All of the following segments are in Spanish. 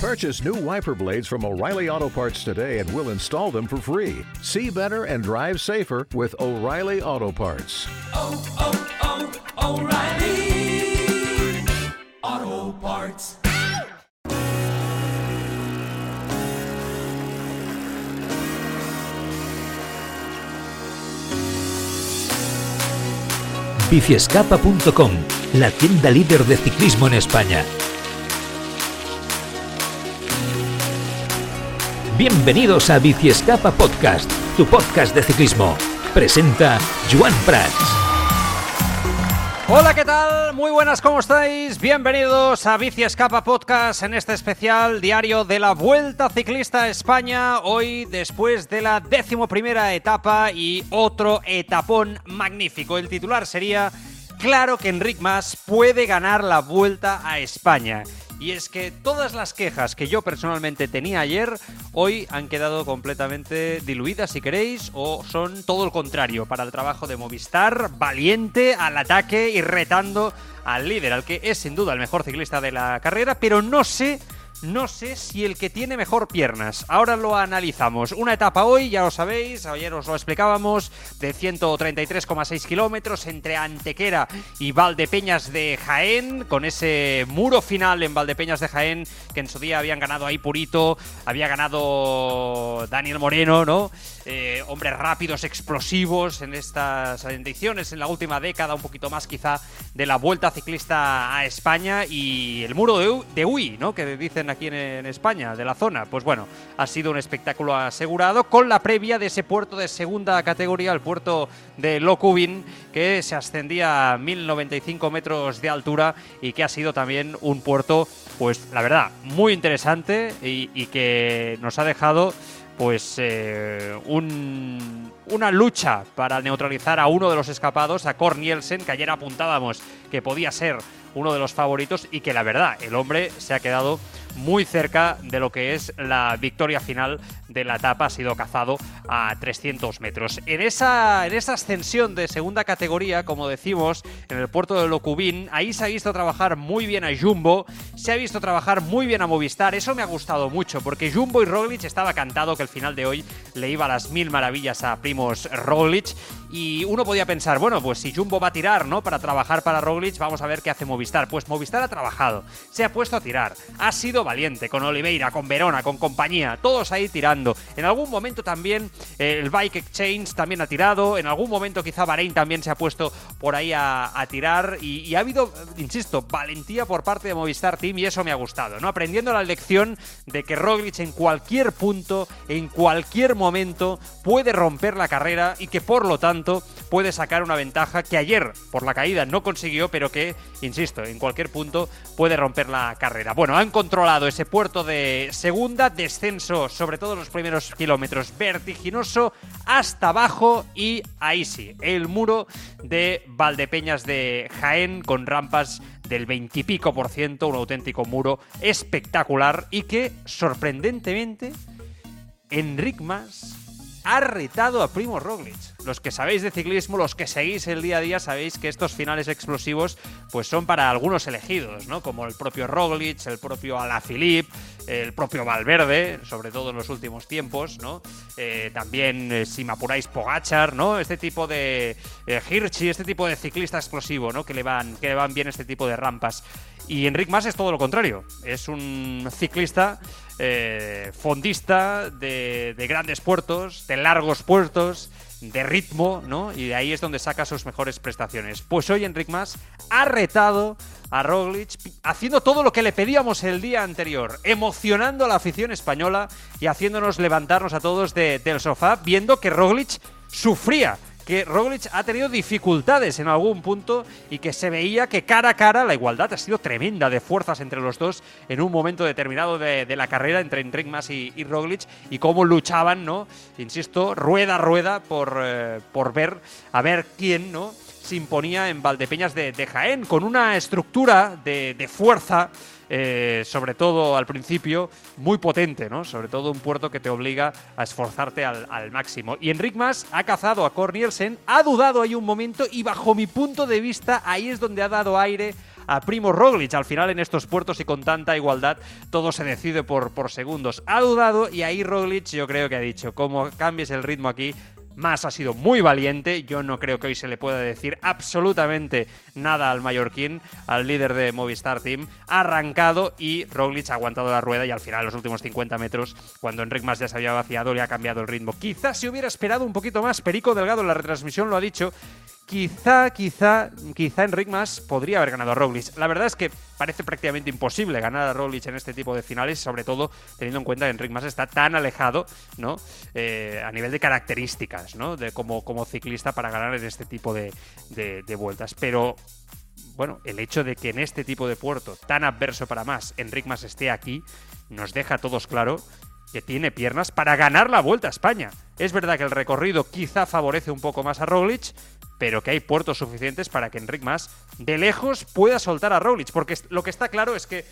Purchase new wiper blades from O'Reilly Auto Parts today and we'll install them for free. See better and drive safer with O'Reilly Auto Parts. oh, oh, oh O'Reilly Auto Parts. biciescapa.com, la tienda líder de ciclismo en España. Bienvenidos a Biciescapa Podcast, tu podcast de ciclismo. Presenta Joan Prats. Hola, ¿qué tal? Muy buenas, ¿cómo estáis? Bienvenidos a Bici Escapa Podcast en este especial diario de la Vuelta Ciclista a España. Hoy, después de la decimoprimera etapa y otro etapón magnífico. El titular sería: Claro que Enric Mas puede ganar la Vuelta a España. Y es que todas las quejas que yo personalmente tenía ayer, hoy han quedado completamente diluidas, si queréis, o son todo el contrario para el trabajo de Movistar, valiente al ataque y retando al líder, al que es sin duda el mejor ciclista de la carrera, pero no sé no sé si el que tiene mejor piernas. Ahora lo analizamos. Una etapa hoy, ya lo sabéis, ayer os lo explicábamos, de 133,6 kilómetros entre Antequera y Valdepeñas de Jaén, con ese muro final en Valdepeñas de Jaén, que en su día habían ganado ahí Purito, había ganado Daniel Moreno, ¿no? Eh, hombres rápidos, explosivos en estas ediciones, en la última década, un poquito más quizá de la vuelta ciclista a España y el muro de, Uy, ¿no? Que dicen aquí en, España, de la zona. Pues bueno, ha sido un espectáculo asegurado con la previa de ese puerto de segunda categoría, el puerto de Locubin, que se ascendía a 1095 metros de altura y que ha sido también un puerto, pues la verdad, muy interesante y que nos ha dejado pues eh, un- una lucha para neutralizar a uno de los escapados, a Kor Nielsen, que ayer apuntábamos que podía ser uno de los favoritos y que la verdad, el hombre se ha quedado muy cerca de lo que es la victoria final de la etapa, ha sido cazado a 300 metros. En esa, en esa ascensión de segunda categoría, como decimos, en el puerto de Locubín, ahí se ha visto trabajar muy bien a Jumbo, se ha visto trabajar muy bien a Movistar, eso me ha gustado mucho, porque Jumbo y Roglic estaba cantado que el final de hoy le iba a las mil maravillas a Primos Roglic, y uno podía pensar, bueno, pues si Jumbo va a tirar, ¿no? Para trabajar para Roglic, vamos a ver qué hace Movistar. Pues Movistar ha trabajado, se ha puesto a tirar, ha sido valiente con Oliveira, con Verona, con compañía, todos ahí tirando. En algún momento también eh, el Bike Exchange también ha tirado, en algún momento quizá Bahrein también se ha puesto por ahí a, tirar y, y ha habido, eh, insisto, valentía por parte de Movistar Team y eso me ha gustado, ¿no? Aprendiendo la lección de que Roglic en cualquier punto, en cualquier momento, puede romper la carrera y que por lo tanto puede sacar una ventaja que ayer por la caída no consiguió, pero que, insisto, en cualquier punto puede romper la carrera. Bueno, han controlado ese puerto de segunda, descenso sobre todo los primeros kilómetros, vertiginoso hasta abajo y ahí sí, el muro de Valdepeñas de Jaén con rampas del 20 y pico por ciento, un auténtico muro espectacular y que sorprendentemente Enric Mas ha retado a Primo Roglic. Los que sabéis de ciclismo, los que seguís el día a día, sabéis que estos finales explosivos pues son para algunos elegidos, ¿no? Como el propio Roglic, el propio Alaphilippe, el propio Valverde, sobre todo en los últimos tiempos, ¿no? Eh, también, eh, si me apuráis, Pogachar, ¿no? Este tipo de eh, Hirschi, este tipo de ciclista explosivo, ¿no? Que le van, que le van bien este tipo de rampas. Y Enric Mas es todo lo contrario. Es un ciclista eh, fondista de, de grandes puertos, de largos puertos, de ritmo, ¿no? Y de ahí es donde saca sus mejores prestaciones. Pues hoy Enric Mas ha retado a Roglic haciendo todo lo que le pedíamos el día anterior, emocionando a la afición española y haciéndonos levantarnos a todos de- del sofá, viendo que Roglic sufría que Roglic ha tenido dificultades en algún punto y que se veía que cara a cara la igualdad ha sido tremenda de fuerzas entre los dos en un momento determinado de, la carrera entre Enric Mas y, y Roglic y cómo luchaban, ¿no? Insisto, rueda a rueda por, eh, por ver a ver quién, ¿no? se imponía en Valdepeñas de, Jaén, con una estructura de fuerza, eh, sobre todo al principio, muy potente, ¿no? Sobre todo un puerto que te obliga a esforzarte al, máximo. Y Enric Mas ha cazado a Cornielsen, ha dudado ahí un momento y bajo mi punto de vista ahí es donde ha dado aire a Primo Roglic. Al final en estos puertos y con tanta igualdad todo se decide por, por segundos. Ha dudado y ahí Roglic yo creo que ha dicho, como cambies el ritmo aquí, más ha sido muy valiente. Yo no creo que hoy se le pueda decir absolutamente nada al mallorquín, al líder de Movistar Team. Ha arrancado y Roglic ha aguantado la rueda y al final, los últimos 50 metros, cuando Enric Mas ya se había vaciado, le ha cambiado el ritmo. Quizás si hubiera esperado un poquito más, Perico Delgado en la retransmisión lo ha dicho, quizá, quizá, quizá Enric Mas podría haber ganado a Roglic. La verdad es que parece prácticamente imposible ganar a Roglic en este tipo de finales, sobre todo teniendo en cuenta que Enric Mas está tan alejado, ¿no? Eh, a nivel de características, ¿no? De como, ciclista para ganar en este tipo de vueltas. Pero bueno, el hecho de que en este tipo de puerto tan adverso para más, Enric Mas esté aquí, nos deja a todos claro que tiene piernas para ganar la Vuelta a España. Es verdad que el recorrido quizá favorece un poco más a Roglic, pero que hay puertos suficientes para que Enric Mas de lejos pueda soltar a Roglic, porque lo que está claro es que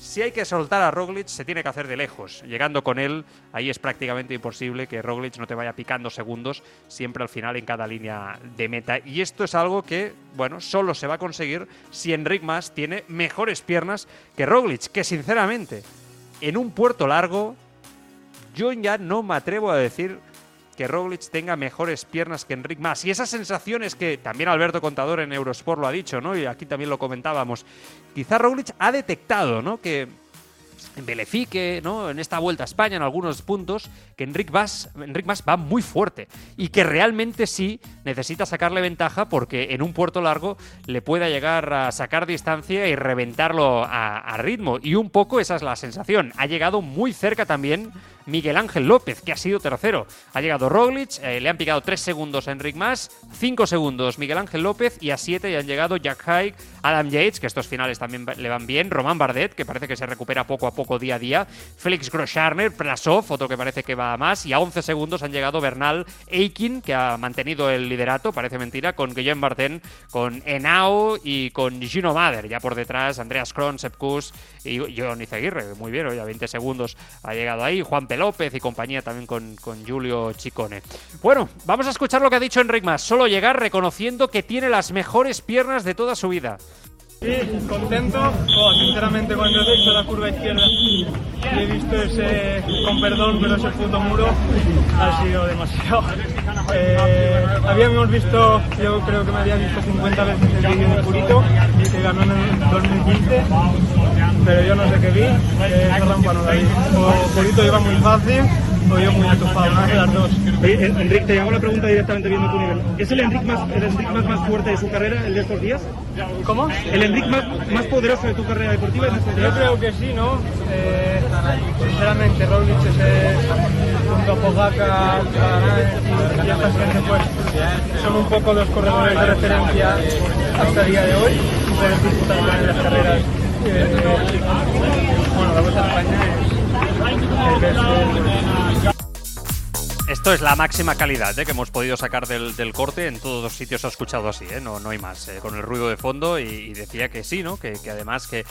si hay que soltar a Roglic se tiene que hacer de lejos. Llegando con él, ahí es prácticamente imposible que Roglic no te vaya picando segundos siempre al final en cada línea de meta. Y esto es algo que, bueno, solo se va a conseguir si Enric Mas tiene mejores piernas que Roglic, que sinceramente, en un puerto largo yo ya no me atrevo a decir que Roglic tenga mejores piernas que Enric Mas. Y esas sensaciones que también Alberto Contador en Eurosport lo ha dicho, ¿no? Y aquí también lo comentábamos. Quizá Roglic ha detectado, ¿no? Que en Belefique, ¿no? En esta vuelta a España, en algunos puntos, que Enric Mas, va muy fuerte. Y que realmente sí necesita sacarle ventaja porque en un puerto largo le pueda llegar a sacar distancia y reventarlo a ritmo. Y un poco esa es la sensación. Ha llegado muy cerca también Miguel Ángel López, que ha sido tercero. Ha llegado Roglic, eh, le han picado 3 segundos a Enric Mas, 5 segundos Miguel Ángel López y a 7 ya han llegado Jack Haig, Adam Yates, que estos finales también le van bien, Román Bardet, que parece que se recupera poco a poco día a día, Félix Groscharner, Prasov, otro que parece que va a más, y a 11 segundos han llegado Bernal Eikin, que ha mantenido el liderato, parece mentira, con Guillem Barten, con Enao y con Gino Mader, ya por detrás Andreas Kron, Sepkus y John Izaguirre, muy bien, hoy a 20 segundos ha llegado ahí, Juan López y compañía también con, con, Julio Chicone. Bueno, vamos a escuchar lo que ha dicho Enric Mas. Solo llegar reconociendo que tiene las mejores piernas de toda su vida. Sí, contento. Oh, sinceramente, cuando he visto la curva izquierda y he visto ese, con perdón, pero ese puto muro, ha sido demasiado. Eh, habíamos visto, yo creo que me había visto 50 veces el vídeo de Purito, que ganó en el 2015, pero yo no sé qué vi, eh, esa rampa no la vi. Purito iba muy fácil, yo muy una de las dos. Oye, Enrique, te hago la pregunta directamente viendo tu nivel. ¿Es el Enrique más, el Enric más, más fuerte de su carrera, el de estos días? ¿Cómo? ¿El Enrique más, más poderoso de tu carrera deportiva en estos Yo creo que sí, ¿no? Eh, sinceramente, Roglic es eh, junto a Pogacar, y esta gente, pues son un poco los corredores de referencia hasta el día de hoy y pueden disputar las carreras. eh, bueno, la Vuelta a España es, es- es- Esto es la máxima calidad ¿eh? que hemos podido sacar del, corte. En todos los sitios se ha escuchado así, ¿eh? no, no hay más. ¿eh? Con el ruido de fondo y, decía que sí, ¿no? Que, además que,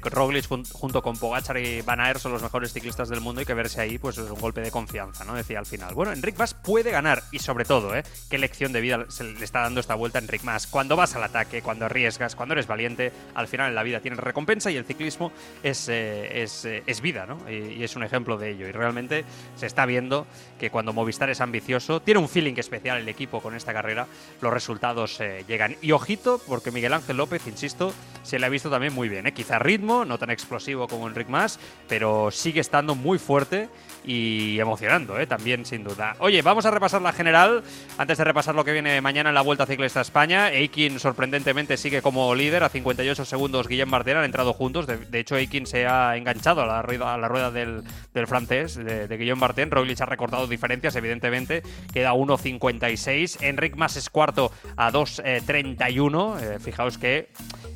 Roglic jun- junto con Pogachar y Van Aert son los mejores ciclistas del mundo y que verse ahí pues es un golpe de confianza, ¿no? Decía al final. Bueno, Enric Mas puede ganar y sobre todo, ¿eh? Qué lección de vida se le está dando esta vuelta a Enric Mas. Cuando vas al ataque, cuando arriesgas, cuando eres valiente, al final en la vida tienes recompensa y el ciclismo es, eh, eh, es vida, ¿no? Y, y es un ejemplo de ello. Y realmente se está viendo que cuando Movistar es ambicioso, tiene un feeling especial el equipo con esta carrera, los resultados eh, llegan. Y ojito, porque Miguel Ángel López, insisto, se le ha visto también muy bien. ¿eh? Quizá ritmo, no tan explosivo como Enric Mas, pero sigue estando muy fuerte y emocionando, ¿eh? también sin duda. Oye, vamos a repasar la general. Antes de repasar lo que viene mañana en la Vuelta Ciclista a España, Eikin sorprendentemente sigue como líder a 58 segundos. Guillem Martin han entrado juntos. De, hecho, Eikin se ha enganchado a la rueda, a la rueda del, del francés, de, de Guillem Martin. Roglic ha recortado diferencias, evidentemente. Queda 1.56. Enric Mas es cuarto a 2.31. Eh, fijaos que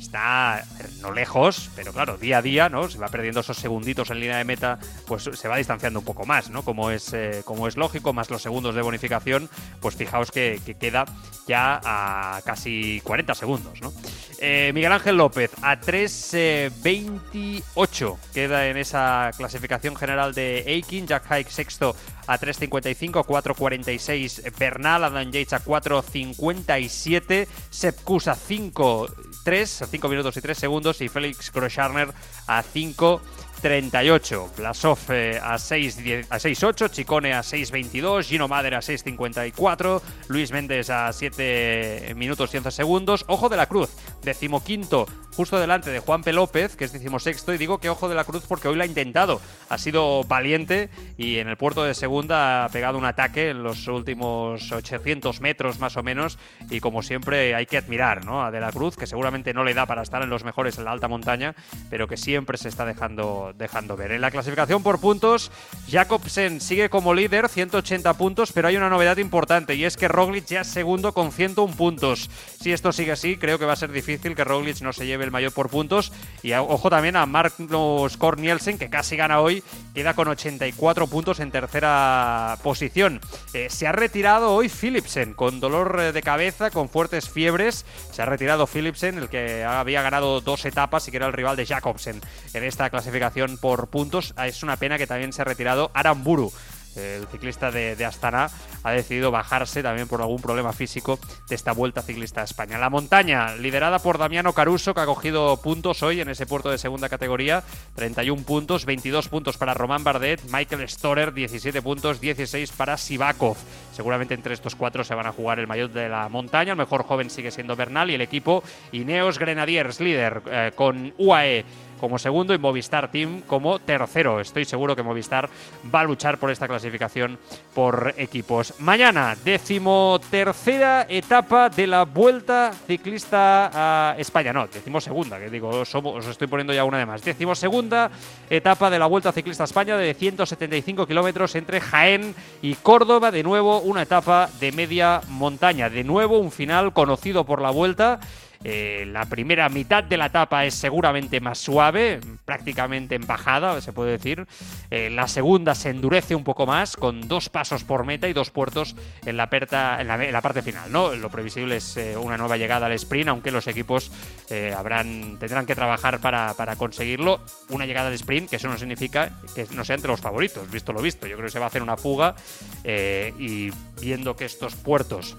está no lejos, pero claro, día a día, ¿no? Se va perdiendo esos segunditos en línea de meta, pues se va distanciando un poco más, ¿no? Como es, eh, como es lógico, más los segundos de bonificación, pues fijaos que, que queda ya a casi 40 segundos, ¿no? Eh, Miguel Ángel López a 3.28 queda en esa clasificación general de Aikin, Jack Hike sexto a 3.55, 4.46 Bernal, Adam Yates a 4.57, Sepp Kuss a 5, 3, a 5 minutos y 3 segundos, y Félix Groscharner a 5 38. Blasov eh, a 6 a 6.8, Chicone a 6.22, Gino Mader a 6.54, Luis Méndez a 7 minutos y 11 segundos. Ojo de la Cruz, decimoquinto, justo delante de Juan P. López, que es decimosexto, y digo que ojo de la Cruz porque hoy lo ha intentado. Ha sido valiente y en el puerto de segunda ha pegado un ataque en los últimos 800 metros más o menos. Y como siempre hay que admirar ¿no? a De la Cruz, que seguramente no le da para estar en los mejores en la alta montaña, pero que siempre se está dejando, dejando ver. En la clasificación por puntos, Jacobsen sigue como líder, 180 puntos, pero hay una novedad importante y es que Roglic ya es segundo con 101 puntos. Si esto sigue así, creo que va a ser difícil que Roglic no se lleve mayor por puntos. Y ojo también a Magnus Cornielsen, que casi gana hoy, queda con 84 puntos en tercera posición. Eh, se ha retirado hoy Philipsen con dolor eh, de cabeza, con fuertes fiebres. Se ha retirado Philipsen, el que había ganado dos etapas y que era el rival de Jacobsen en esta clasificación por puntos. Ah, Es una pena que también se ha retirado Aramburu. El ciclista de, Astana ha decidido bajarse también por algún problema físico de esta vuelta ciclista a España. La montaña, liderada por Damiano Caruso, que ha cogido puntos hoy en ese puerto de segunda categoría, 31 puntos, 22 puntos para Román Bardet, Michael Storer, 17 puntos, 16 para Sivakov. Seguramente entre estos cuatro se van a jugar el maillot de la montaña. El mejor joven sigue siendo Bernal y el equipo Ineos Grenadiers, líder eh, con UAE como segundo y Movistar Team como tercero. Estoy seguro que Movistar va a luchar por esta clasificación por equipos. Mañana, decimotercera etapa de la Vuelta Ciclista a España. No, decimosegunda, que digo, os, estoy poniendo ya una de más. Decimosegunda etapa de la Vuelta Ciclista a España de 175 kilómetros entre Jaén y Córdoba. De nuevo, una etapa de media montaña. De nuevo, un final conocido por la Vuelta. Eh, la primera mitad de la etapa es seguramente más suave, prácticamente en bajada, se puede decir. Eh, la segunda se endurece un poco más, con dos pasos por meta y dos puertos en la, perta- en la, parte final. ¿no? Lo previsible es eh, una nueva llegada al sprint, aunque los equipos tendrán que trabajar para, conseguirlo. Una llegada al sprint, que eso no significa que no sea entre los favoritos, visto lo visto. Yo creo que se va a hacer una fuga y viendo que estos puertos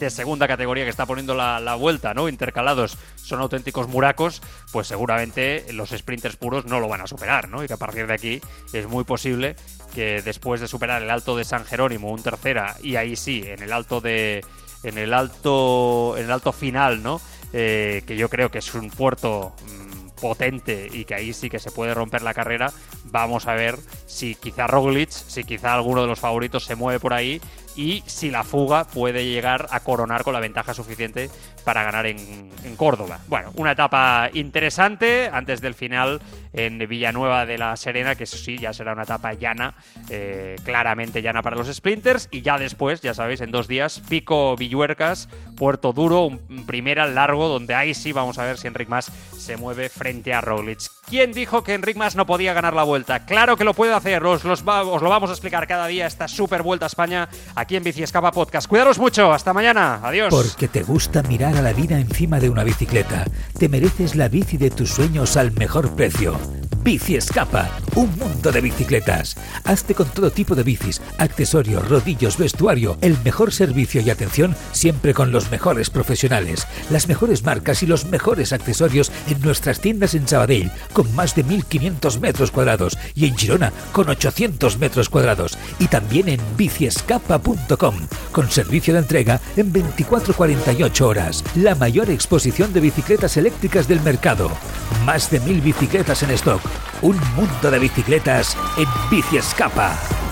de segunda categoría que está poniendo la, vuelta, ¿no? Intercalados, son auténticos muracos, pues seguramente los sprinters puros no lo van a superar, ¿no? Y que a partir de aquí es muy posible que después de superar el alto de San Jerónimo, un tercera, y ahí sí, en el alto de. En el alto. En el alto final, ¿no? Eh, que yo creo que es un puerto. mm, potente y que ahí sí que se puede romper la carrera, vamos a ver si quizá Roglic, si quizá alguno de los favoritos se mueve por ahí y si la fuga puede llegar a coronar con la ventaja suficiente para ganar en, en Córdoba. Bueno, una etapa interesante antes del final en Villanueva de la Serena, que eso sí, ya será una etapa llana, eh, claramente llana para los sprinters, y ya después, ya sabéis, en dos días, Pico Villuercas, Puerto Duro, un primera largo, donde ahí sí vamos a ver si Enric Mas se mueve frente a Roglic. ¿Quién dijo que Enric Mas no podía ganar la vuelta? Claro que lo puede hacer, os, os lo vamos a explicar cada día esta super vuelta a España en Bici Escapa Podcast. Cuidaros mucho, hasta mañana, adiós. Porque te gusta mirar a la vida encima de una bicicleta. Te mereces la bici de tus sueños al mejor precio. Bici Escapa, un mundo de bicicletas. Hazte con todo tipo de bicis, accesorios, rodillos, vestuario, el mejor servicio y atención siempre con los mejores profesionales, las mejores marcas y los mejores accesorios en nuestras tiendas en Sabadell con más de 1500 metros cuadrados y en Girona con 800 metros cuadrados y también en biciescapa.com con servicio de entrega en 24-48 horas. La mayor exposición de bicicletas eléctricas del mercado. Más de mil bicicletas en stock. Un mundo de bicicletas en Bici Escapa.